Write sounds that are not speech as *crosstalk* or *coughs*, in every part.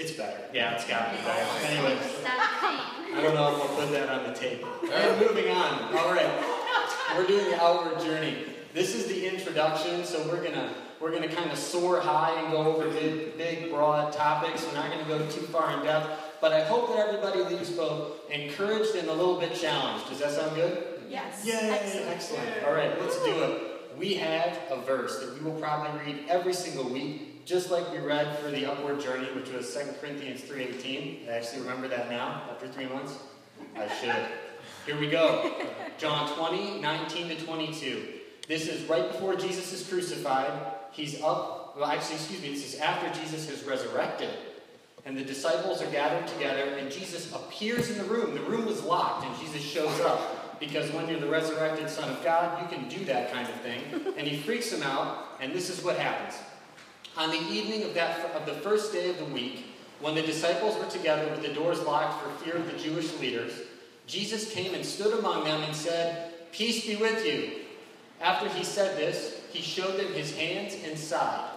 It's better. Yeah, it's got to be better. Anyway, I don't know if I'll put that on the tape. And moving on. All right, we're doing the outward journey. This is the introduction, so we're gonna we're gonna kind of soar high and go over big, big, broad topics. We're not gonna go too far in depth, but I hope that everybody leaves both encouraged and a little bit challenged. Does that sound good? Yes. Yay! Excellent. Excellent. All right, let's do it. We have a verse that we will probably read every single week, just like we read for the upward journey, which was 2 Corinthians 3.18. I actually remember that now, after three months. I should. Here we go. John 20, 19 to 22. This is right before Jesus is crucified. He's up, well, actually, excuse me, this is after Jesus is resurrected. And the disciples are gathered together, and Jesus appears in the room. The room was locked, and Jesus shows up. Because when you're the resurrected Son of God, you can do that kind of thing. And he freaks them out, and this is what happens. On the evening of, that, of the first day of the week, when the disciples were together with the doors locked for fear of the Jewish leaders, Jesus came and stood among them and said, Peace be with you. After he said this, he showed them his hands and side.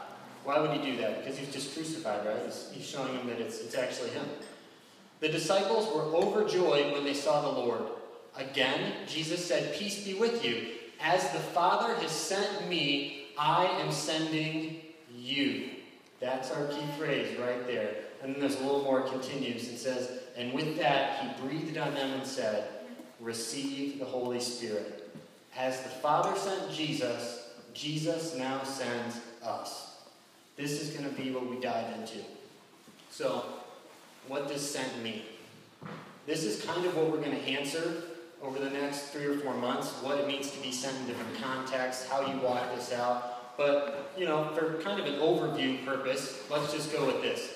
Why would he do that? Because he's just crucified, right? He's, showing them that it's, it's actually him. The disciples were overjoyed when they saw the Lord. Again, Jesus said, Peace be with you. As the Father has sent me, I am sending you. That's our key phrase right there. And then there's a little more continues. It says, And with that, he breathed on them and said, Receive the Holy Spirit. As the Father sent Jesus, Jesus now sends us. This is going to be what we dive into. So, what does sent mean? This is kind of what we're going to answer over the next three or four months what it means to be sent in different contexts, how you walk this out. But, you know, for kind of an overview purpose, let's just go with this.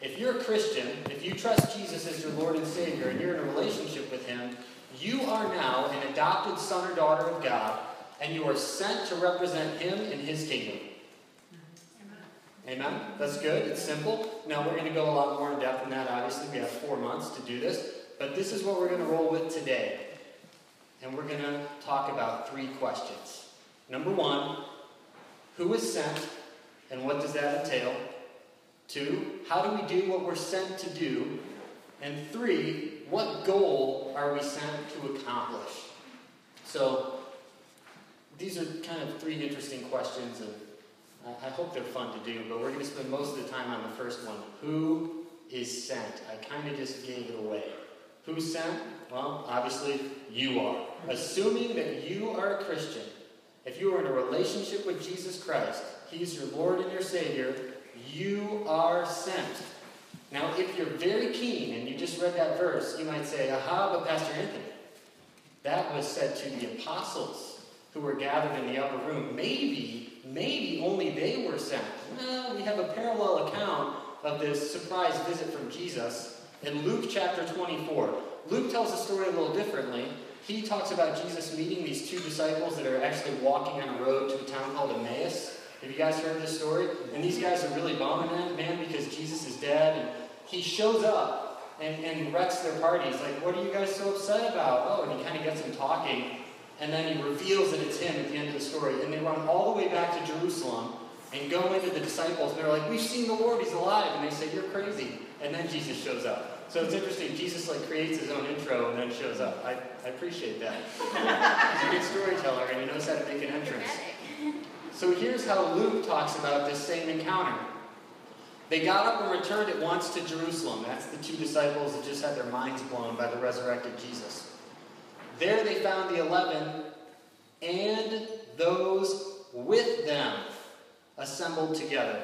If you're a Christian, if you trust Jesus as your Lord and Savior, and you're in a relationship with Him, you are now an adopted son or daughter of God, and you are sent to represent Him in His kingdom. Amen? That's good. It's simple. Now, we're going to go a lot more in depth than that. Obviously, we have four months to do this. But this is what we're going to roll with today. And we're going to talk about three questions. Number one, who is sent and what does that entail? Two, how do we do what we're sent to do? And three, what goal are we sent to accomplish? So, these are kind of three interesting questions, and I hope they're fun to do, but we're going to spend most of the time on the first one. Who is sent? I kind of just gave it away. Who's sent? Well, obviously, you are. Mm-hmm. Assuming that you are a Christian, if you are in a relationship with Jesus Christ, He's your Lord and your Savior, you are sent. Now, if you're very keen and you just read that verse, you might say, aha, but Pastor Anthony, that was said to the apostles who were gathered in the upper room. Maybe, maybe only they were sent. Well, we have a parallel account of this surprise visit from Jesus in Luke chapter 24. Luke tells the story a little differently. He talks about Jesus meeting these two disciples that are actually walking on a road to a town called Emmaus. Have you guys heard this story? And these guys are really bumming it, man, because Jesus is dead. And he shows up and, and wrecks their party. He's like, What are you guys so upset about? Oh, and he kind of gets them talking. And then he reveals that it's him at the end of the story. And they run all the way back to Jerusalem and go into the disciples. And they're like, We've seen the Lord, he's alive. And they say, You're crazy. And then Jesus shows up. So it's interesting. Jesus like creates his own intro and then shows up. I, I appreciate that. *laughs* he's a good storyteller and he knows how to make an entrance. So here's how Luke talks about this same encounter. They got up and returned at once to Jerusalem. That's the two disciples that just had their minds blown by the resurrected Jesus. There they found the eleven and those with them assembled together,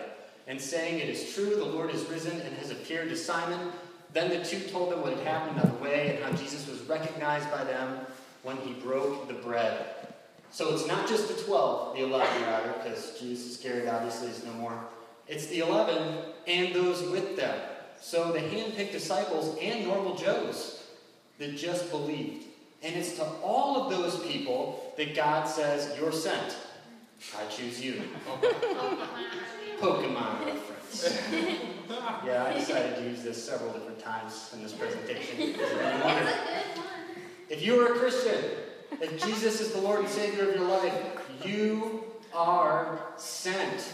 and saying, It is true, the Lord is risen and has appeared to Simon. Then the two told them what had happened on the way and how Jesus was recognized by them when he broke the bread. So it's not just the 12, the 11 rather, because Judas Iscariot obviously is no more. It's the 11 and those with them. So the handpicked disciples and normal Joes that just believed. And it's to all of those people that God says, You're sent. I choose you. *laughs* Pokemon reference. *laughs* yeah, I decided to use this several different times in this presentation. *laughs* If you are a Christian, if Jesus is the Lord and Savior of your life, you are sent.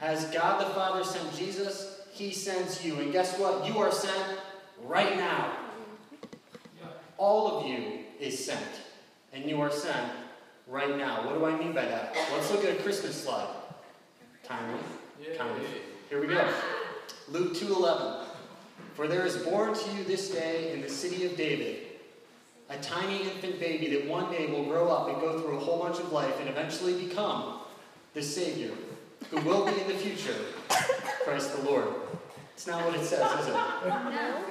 As God the Father sent Jesus, he sends you. And guess what? You are sent right now. All of you is sent. And you are sent right now. What do I mean by that? Let's look at a Christmas slide. Timely. Kind of. Here we go. Luke 2:11. For there is born to you this day in the city of David a tiny infant baby that one day will grow up and go through a whole bunch of life and eventually become the Savior who will be in the future Christ the Lord. It's not what it says, is it? No.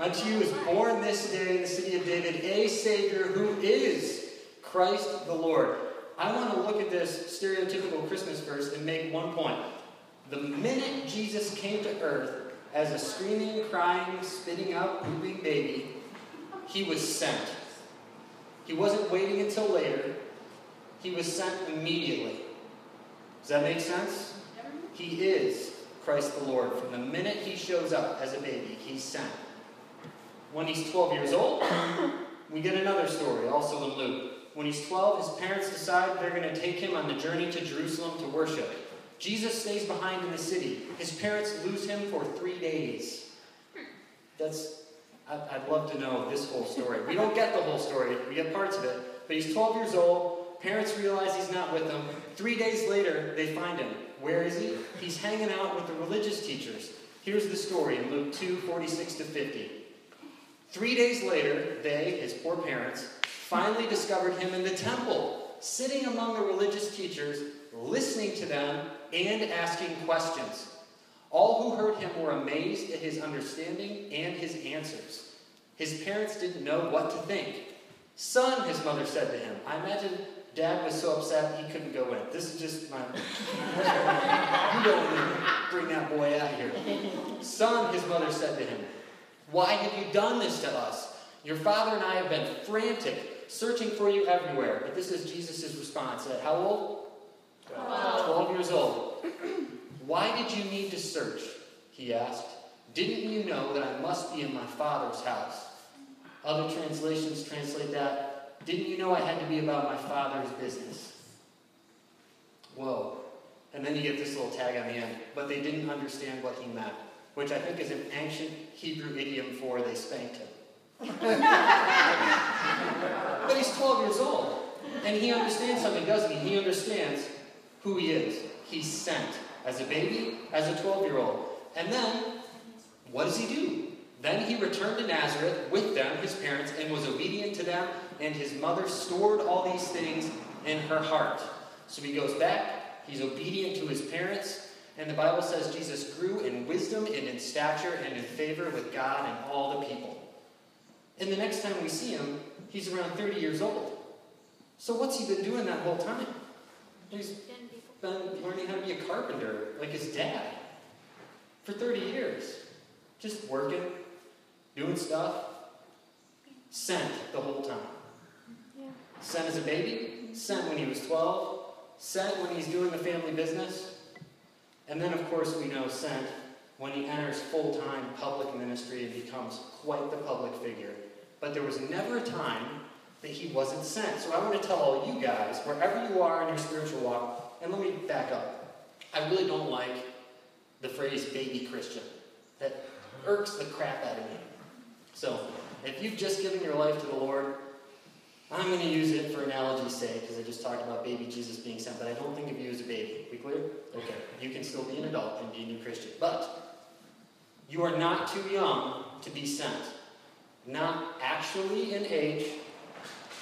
Unto you is born this day in the city of David a Savior who is Christ the Lord. I want to look at this stereotypical Christmas verse and make one point. The minute Jesus came to earth as a screaming, crying, spitting out, pooping baby, he was sent. He wasn't waiting until later. He was sent immediately. Does that make sense? He is Christ the Lord. From the minute he shows up as a baby, he's sent. When he's 12 years old, *coughs* we get another story, also in Luke. When he's 12, his parents decide they're going to take him on the journey to Jerusalem to worship. Jesus stays behind in the city. His parents lose him for three days. That's I'd love to know this whole story. We don't get the whole story, we get parts of it. But he's 12 years old. Parents realize he's not with them. Three days later, they find him. Where is he? He's hanging out with the religious teachers. Here's the story in Luke 2 46 to 50. Three days later, they, his poor parents, finally discovered him in the temple, sitting among the religious teachers, listening to them and asking questions. All who heard him were amazed at his understanding and his answers. His parents didn't know what to think. Son, his mother said to him. I imagine dad was so upset he couldn't go in. This is just my. *laughs* you don't bring that boy out here. Son, his mother said to him, Why have you done this to us? Your father and I have been frantic, searching for you everywhere. But this is Jesus' response. At how old? 12. 12 years old. Why did you need to search? He asked. Didn't you know that I must be in my Father's house? Other translations translate that, didn't you know I had to be about my Father's business? Whoa. And then you get this little tag on the end. But they didn't understand what he meant, which I think is an ancient Hebrew idiom for they spanked him. *laughs* but he's 12 years old. And he understands something, doesn't he? He understands who he is. He's sent as a baby, as a 12 year old. And then, what does he do? Then he returned to Nazareth with them, his parents, and was obedient to them, and his mother stored all these things in her heart. So he goes back, he's obedient to his parents, and the Bible says Jesus grew in wisdom and in stature and in favor with God and all the people. And the next time we see him, he's around 30 years old. So what's he been doing that whole time? He's been learning how to be a carpenter like his dad for 30 years. Just working, doing stuff. Sent the whole time. Yeah. Sent as a baby, sent when he was 12, sent when he's doing the family business. And then, of course, we know sent when he enters full time public ministry and becomes quite the public figure. But there was never a time that he wasn't sent. So I want to tell all you guys, wherever you are in your spiritual walk, and let me back up. I really don't like the phrase baby Christian. That irks the crap out of me. So, if you've just given your life to the Lord, I'm going to use it for analogy's sake because I just talked about baby Jesus being sent, but I don't think of you as a baby. We clear? Okay. You can still be an adult and be a new Christian. But you are not too young to be sent. Not actually in age,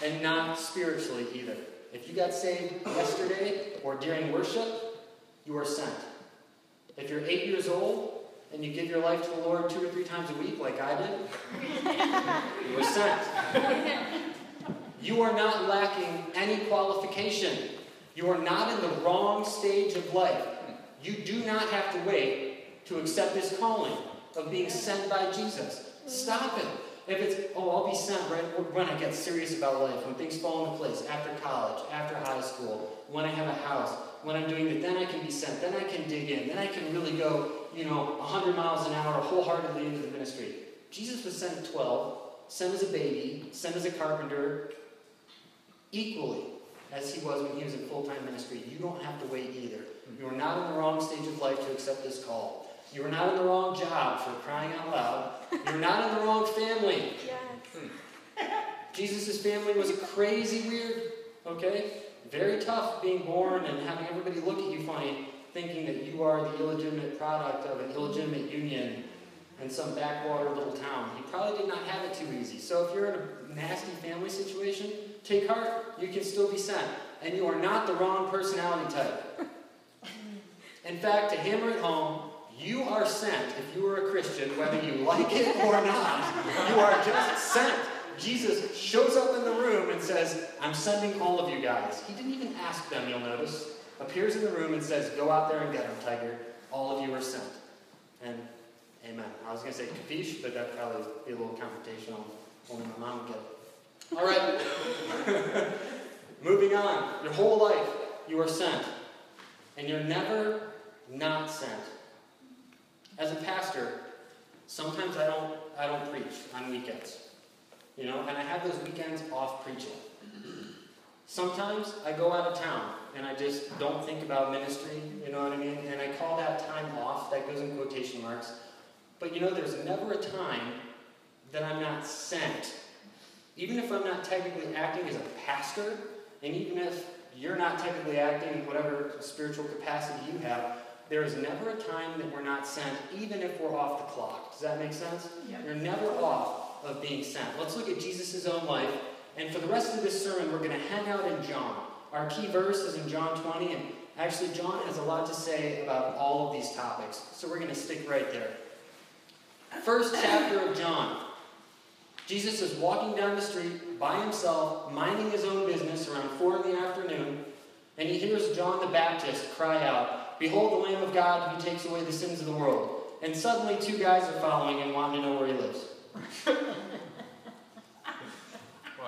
and not spiritually either. If you got saved yesterday or during worship, you are sent. If you're eight years old and you give your life to the Lord two or three times a week, like I did, *laughs* you are sent. You are not lacking any qualification. You are not in the wrong stage of life. You do not have to wait to accept this calling of being sent by Jesus. Stop it. If it's, oh, I'll be sent right when I get serious about life, when things fall into place, after college, after high school, when I have a house, when I'm doing it, then I can be sent, then I can dig in, then I can really go, you know, 100 miles an hour wholeheartedly into the ministry. Jesus was sent at 12, sent as a baby, sent as a carpenter, equally as he was when he was in full time ministry. You don't have to wait either. Mm-hmm. You are not in the wrong stage of life to accept this call. You are not in the wrong job for crying out loud. You're not in the wrong family. *laughs* Yes. Hmm. Jesus' family was a crazy weird, okay? Very tough being born and having everybody look at you funny, thinking that you are the illegitimate product of an illegitimate union in some backwater little town. He probably did not have it too easy. So if you're in a nasty family situation, take heart. You can still be sent. And you are not the wrong personality type. *laughs* In fact, to hammer it home, you are sent if you are a Christian, whether you like it or not. You are just sent. Jesus shows up in the room and says, I'm sending all of you guys. He didn't even ask them, you'll notice. Appears in the room and says, Go out there and get them, Tiger. All of you are sent. And amen. I was going to say capiche, but that'd probably be a little confrontational. Only my mom would get it. All right. *laughs* Moving on. Your whole life, you are sent. And you're never not sent. As a pastor, sometimes I don't, I don't preach on weekends. You know, and I have those weekends off preaching. Sometimes I go out of town and I just don't think about ministry, you know what I mean? And I call that time off, that goes in quotation marks. But you know, there's never a time that I'm not sent. Even if I'm not technically acting as a pastor, and even if you're not technically acting in whatever spiritual capacity you have, there is never a time that we're not sent, even if we're off the clock. Does that make sense? Yep. You're never off of being sent. Let's look at Jesus' own life. And for the rest of this sermon, we're going to hang out in John. Our key verse is in John 20, and actually, John has a lot to say about all of these topics. So we're going to stick right there. First chapter of John. Jesus is walking down the street by himself, minding his own business around 4 in the afternoon, and he hears John the Baptist cry out, Behold the Lamb of God who takes away the sins of the world. And suddenly, two guys are following and wanting to know where he lives. *laughs*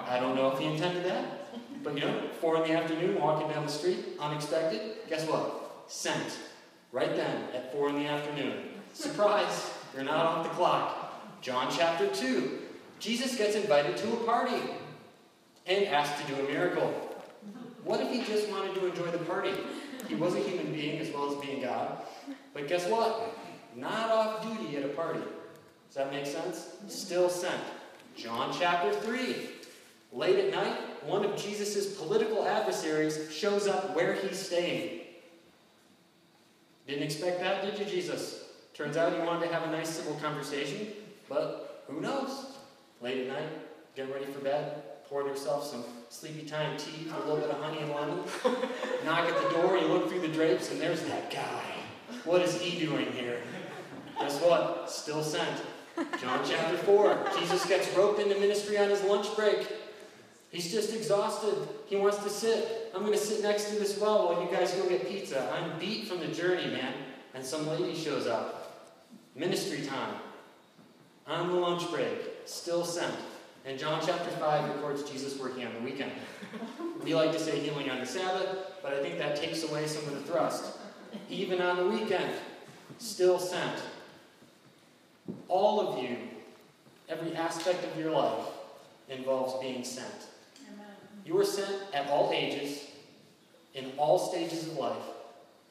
I don't know if he intended that, but you know, 4 in the afternoon, walking down the street, unexpected. Guess what? Sent. Right then, at 4 in the afternoon. Surprise! You're not off the clock. John chapter 2. Jesus gets invited to a party and asked to do a miracle. What if he just wanted to enjoy the party? He was a human being as well as being God. But guess what? Not off duty at a party. Does that make sense? Still sent. John chapter 3. Late at night, one of Jesus' political adversaries shows up where he's staying. Didn't expect that, did you, Jesus? Turns out he wanted to have a nice civil conversation, but who knows? Late at night, getting ready for bed, poured herself some sleepy time tea with a little bit of honey and lemon. *laughs* Knock at the door, you look through the drapes, and there's that guy. What is he doing here? Guess what? Still sent. John chapter 4. Jesus gets roped into ministry on his lunch break. He's just exhausted. He wants to sit. I'm going to sit next to this well while you guys go get pizza. I'm beat from the journey, man. And some lady shows up. Ministry time. On the lunch break. Still sent. And John chapter 5 records Jesus working on the weekend. We like to say healing on the Sabbath, but I think that takes away some of the thrust. Even on the weekend, still sent. All of you, every aspect of your life involves being sent. You are sent at all ages, in all stages of life,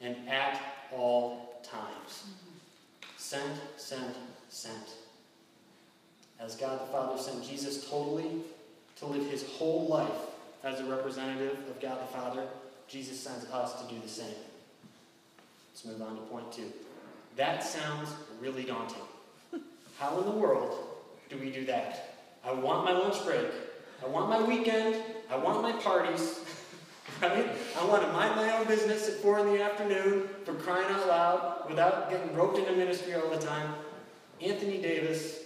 and at all times. Mm-hmm. Sent, sent, sent. As God the Father sent Jesus totally to live his whole life as a representative of God the Father, Jesus sends us to do the same. Let's move on to point two. That sounds really daunting. *laughs* How in the world do we do that? I want my lunch break. I want my weekend. I want my parties. *laughs* Right? I want to mind my own business at 4 in the afternoon for crying out loud without getting roped into ministry all the time. Anthony Davis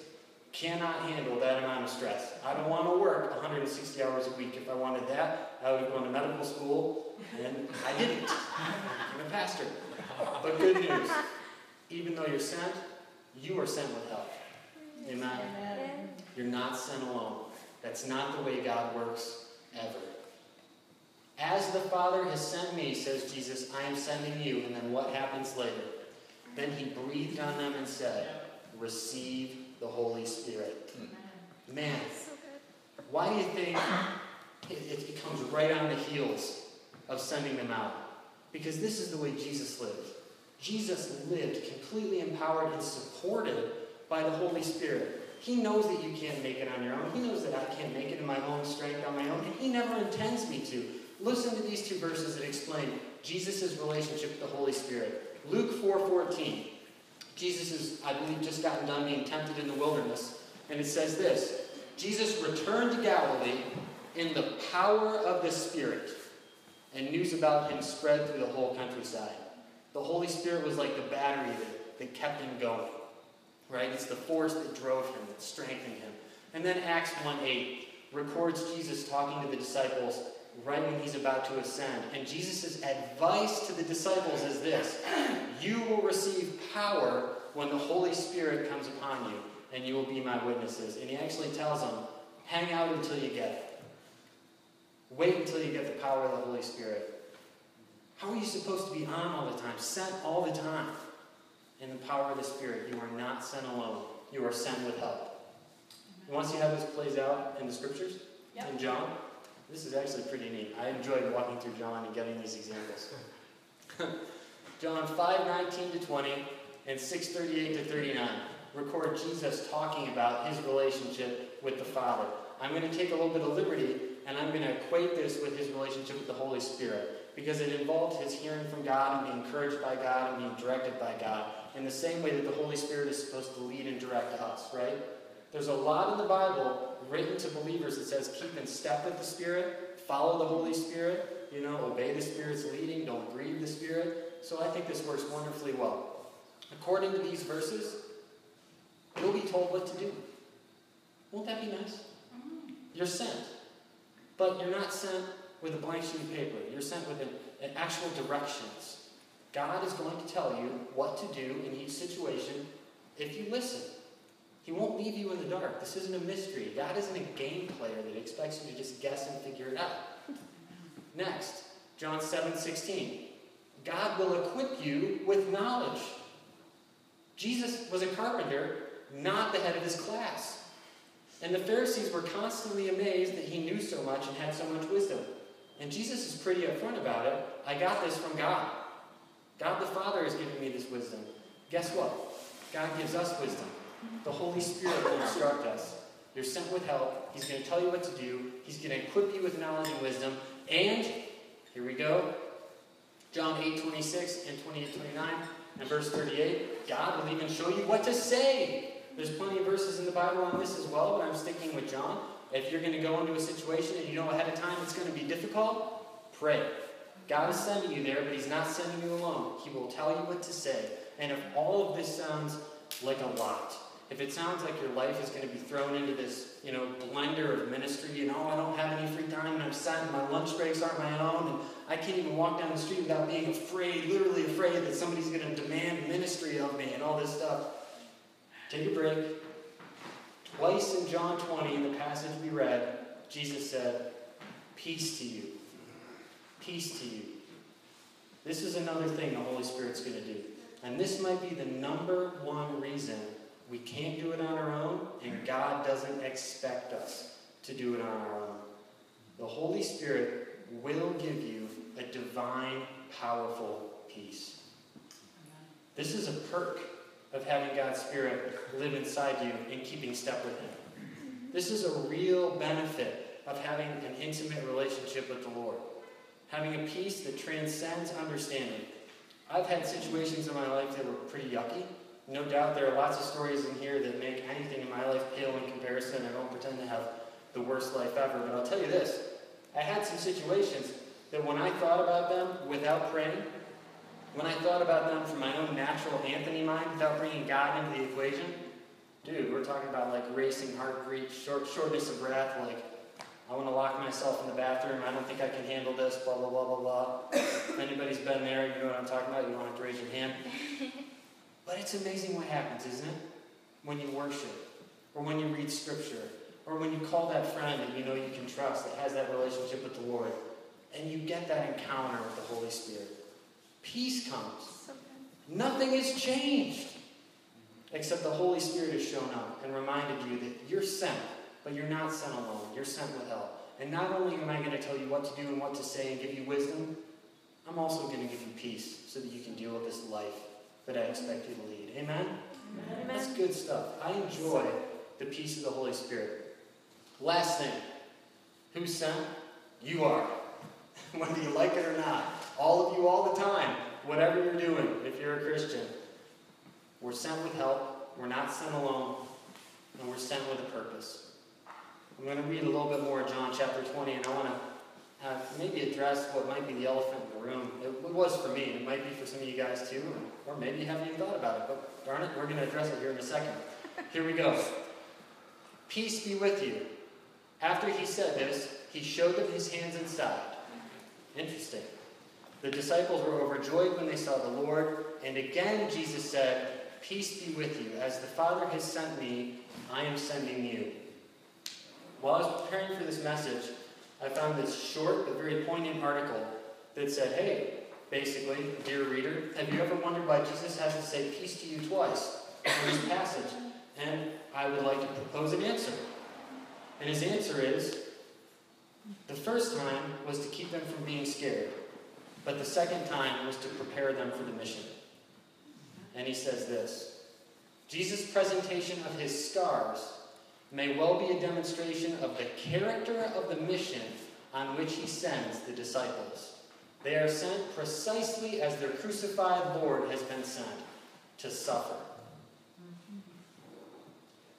cannot handle that amount of stress. I don't want to work 160 hours a week. If I wanted that, I would have gone to medical school, and I didn't. I'm *laughs* a pastor. But good news even though you're sent, you are sent with help. Amen. You're not sent alone. That's not the way God works ever. As the Father has sent me, says Jesus, I am sending you. And then what happens later? Then he breathed on them and said, Receive the Holy Spirit. Man, why do you think it, it comes right on the heels of sending them out? Because this is the way Jesus lived. Jesus lived completely empowered and supported by the Holy Spirit. He knows that you can't make it on your own. He knows that I can't make it in my own strength on my own, and He never intends me to. Listen to these two verses that explain Jesus' relationship with the Holy Spirit. Luke 4:14. Jesus is, I believe, just gotten done being tempted in the wilderness. And it says this Jesus returned to Galilee in the power of the Spirit, and news about him spread through the whole countryside. The Holy Spirit was like the battery that, that kept him going. Right? It's the force that drove him, that strengthened him. And then Acts 1 8 records Jesus talking to the disciples right when he's about to ascend. And Jesus' advice to the disciples is this You will receive power when the Holy Spirit comes upon you, and you will be my witnesses. And he actually tells them, Hang out until you get it. Wait until you get the power of the Holy Spirit. How are you supposed to be on all the time, sent all the time? In the power of the Spirit, you are not sent alone. You are sent with help. You want to see how this plays out in the scriptures? Yep. In John? This is actually pretty neat. I enjoyed walking through John and getting these examples. *laughs* John 5 19 to 20 and 6 38 to 39 record Jesus talking about his relationship with the Father. I'm going to take a little bit of liberty and I'm going to equate this with his relationship with the Holy Spirit because it involved his hearing from God and being encouraged by God and being directed by God in the same way that the Holy Spirit is supposed to lead and direct us, right? There's a lot in the Bible written to believers that says keep in step with the Spirit, follow the Holy Spirit, you know, obey the Spirit's leading, don't grieve the Spirit. So I think this works wonderfully well. According to these verses, you'll be told what to do. Won't that be nice? Mm-hmm. You're sent. But you're not sent with a blank sheet of paper. You're sent with an, an actual directions. God is going to tell you what to do in each situation if you listen. He won't leave you in the dark. This isn't a mystery. God isn't a game player that expects you to just guess and figure it out. *laughs* Next, John 7 16. God will equip you with knowledge. Jesus was a carpenter, not the head of his class. And the Pharisees were constantly amazed that he knew so much and had so much wisdom. And Jesus is pretty upfront about it. I got this from God. God the Father has given me this wisdom. Guess what? God gives us wisdom. The Holy Spirit will instruct us. You're sent with help. He's going to tell you what to do. He's going to equip you with knowledge and wisdom. And, here we go, John 8, 26 and 28, 29 and verse 38, God will even show you what to say. There's plenty of verses in the Bible on this as well, but I'm sticking with John. If you're going to go into a situation and you know ahead of time it's going to be difficult, pray. God is sending you there, but He's not sending you alone. He will tell you what to say. And if all of this sounds like a lot, if it sounds like your life is going to be thrown into this, you know, blender of ministry, you oh, know, I don't have any free time and I'm sad and my lunch breaks aren't my own and I can't even walk down the street without being afraid, literally afraid that somebody's going to demand ministry of me and all this stuff. Take a break. Twice in John 20, in the passage we read, Jesus said, Peace to you. Peace to you. This is another thing the Holy Spirit's going to do. And this might be the number one reason we can't do it on our own, and God doesn't expect us to do it on our own. The Holy Spirit will give you a divine, powerful peace. This is a perk of having God's Spirit live inside you and keeping step with Him. This is a real benefit of having an intimate relationship with the Lord, having a peace that transcends understanding. I've had situations in my life that were pretty yucky. No doubt there are lots of stories in here that make anything in my life pale in comparison. I don't pretend to have the worst life ever, but I'll tell you this. I had some situations that when I thought about them without praying, when I thought about them from my own natural Anthony mind without bringing God into the equation, dude, we're talking about like racing heartbeat, short, shortness of breath, like I want to lock myself in the bathroom. I don't think I can handle this, blah, blah, blah, blah, blah. if anybody's been there, you know what I'm talking about. You have to raise your hand. It's amazing what happens, isn't it? When you worship, or when you read scripture, or when you call that friend that you know you can trust that has that relationship with the Lord, and you get that encounter with the Holy Spirit. Peace comes. Nothing has changed. Except the Holy Spirit has shown up and reminded you that you're sent, but you're not sent alone. You're sent with help. And not only am I going to tell you what to do and what to say and give you wisdom, I'm also going to give you peace so that you can deal with this life but I expect you to lead. Amen? Amen. That's good stuff. I enjoy the peace of the Holy Spirit. Last thing who's sent? You are. *laughs* Whether you like it or not. All of you, all the time. Whatever you're doing, if you're a Christian. We're sent with help. We're not sent alone. And we're sent with a purpose. I'm going to read a little bit more of John chapter 20, and I want to uh, maybe address what might be the elephant in the room. It, it was for me. and It might be for some of you guys too, or maybe you haven't even thought about it. But darn it, we're going to address it here in a second. *laughs* Here we go. Peace be with you. After he said this, he showed them his hands and side. Interesting. The disciples were overjoyed when they saw the Lord, and again Jesus said, Peace be with you. As the Father has sent me, I am sending you. While I was preparing for this message, I found this short but very poignant article that said, Hey, basically, dear reader, have you ever wondered why Jesus has to say peace to you twice in this passage? And I would like to propose an answer. And his answer is the first time was to keep them from being scared, but the second time was to prepare them for the mission. And he says this Jesus' presentation of his scars may well be a demonstration of the character of the mission on which he sends the disciples. They are sent precisely as their crucified Lord has been sent to suffer.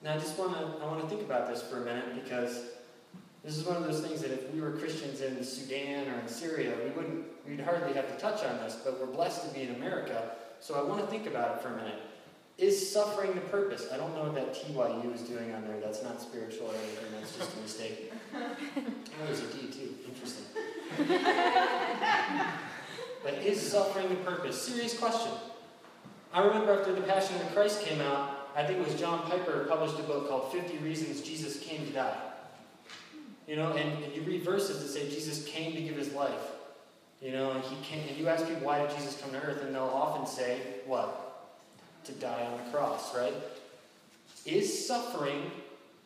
Now, I just want to I want to think about this for a minute because this is one of those things that if we were Christians in Sudan or in Syria, we wouldn't we'd hardly have to touch on this, but we're blessed to be in America, so I want to think about it for a minute. Is suffering the purpose? I don't know what that TYU is doing on there. That's not spiritual or anything. That's just a mistake. *laughs* Oh, there's a D too. Interesting. but is suffering the purpose? Serious question. I remember after the Passion of Christ came out, I think it was John Piper published a book called 50 Reasons Jesus Came to Die. You know, and, and you read verses that say Jesus came to give his life. You know, and he came, and you ask people why did Jesus come to earth, and they'll often say, what? To die on the cross, right? Is suffering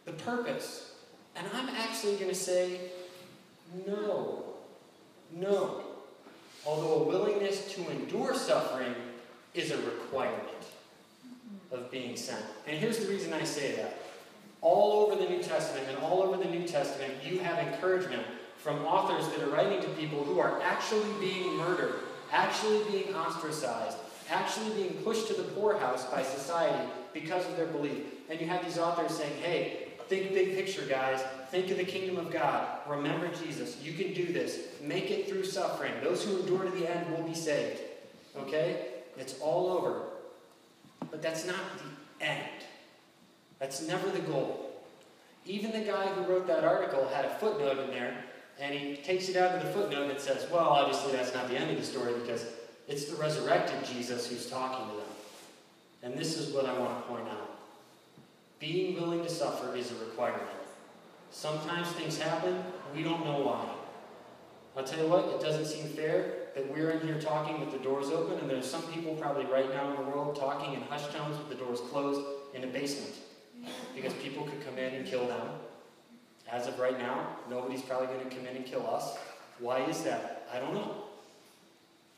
the purpose? And I'm actually going to say, no. No. Although a willingness to endure suffering is a requirement of being sent. And here's the reason I say that. All over the New Testament and all over the New Testament, you have encouragement from authors that are writing to people who are actually being murdered, actually being ostracized, actually being pushed to the poorhouse by society because of their belief. And you have these authors saying, hey, think big picture, guys. Think of the kingdom of God. Remember Jesus. You can do this. Make it through suffering. Those who endure to the end will be saved. Okay? It's all over. But that's not the end. That's never the goal. Even the guy who wrote that article had a footnote in there, and he takes it out of the footnote and says, well, obviously that's not the end of the story because it's the resurrected Jesus who's talking to them. And this is what I want to point out. Being willing to suffer is a requirement. Sometimes things happen, we don't know why. I'll tell you what, it doesn't seem fair that we're in here talking with the doors open, and there's some people probably right now in the world talking in hushed tones with the doors closed in a basement. Because people could come in and kill them. As of right now, nobody's probably going to come in and kill us. Why is that? I don't know.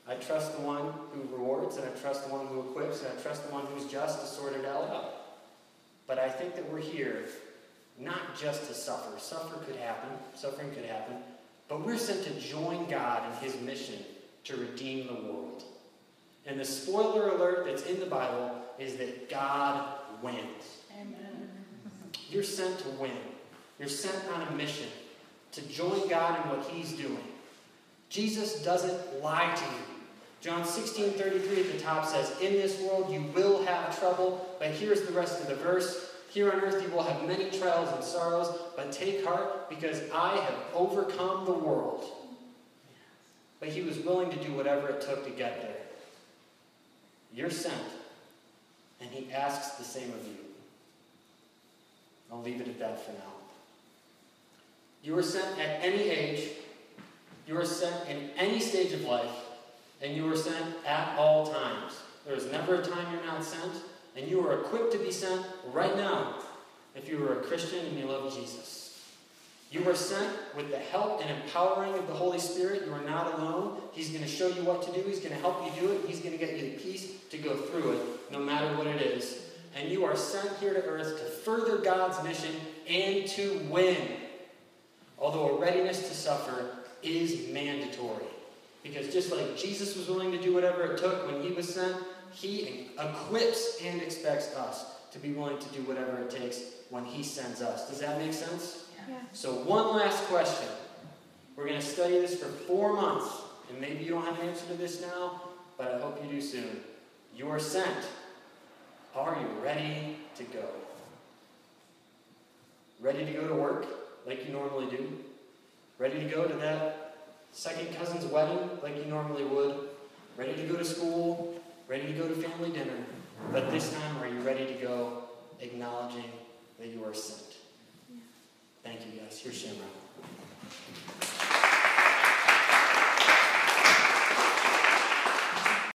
I trust the one who rewards, and I trust the one who equips, and I trust the one who's just to sort it all out. But I think that we're here not just to suffer. Suffer could happen, suffering could happen, but we're sent to join God in his mission to redeem the world. And the spoiler alert that's in the Bible is that God wins. Amen. You're sent to win. You're sent on a mission to join God in what he's doing. Jesus doesn't lie to you. John 16, 33 at the top says, In this world you will have trouble, but here's the rest of the verse. Here on earth you will have many trials and sorrows, but take heart because I have overcome the world. But he was willing to do whatever it took to get there. You're sent, and he asks the same of you. I'll leave it at that for now. You are sent at any age, you are sent in any stage of life, and you are sent at all times. There is never a time you're not sent, and you are equipped to be sent right now if you are a Christian and you love Jesus. You are sent with the help and empowering of the Holy Spirit. You are not alone. He's going to show you what to do. He's going to help you do it. He's going to get you the peace to go through it, no matter what it is. And you are sent here to earth to further God's mission and to win. Although a readiness to suffer is mandatory. Because just like Jesus was willing to do whatever it took when he was sent, he equips and expects us to be willing to do whatever it takes when he sends us. Does that make sense? Yeah. So, one last question. We're going to study this for four months. And maybe you don't have an answer to this now, but I hope you do soon. You are sent. Are you ready to go? Ready to go to work like you normally do? Ready to go to that second cousin's wedding like you normally would? Ready to go to school? Ready to go to family dinner? But this time, are you ready to go acknowledging that you are sent? Thank you, guys. Here's Shamrock.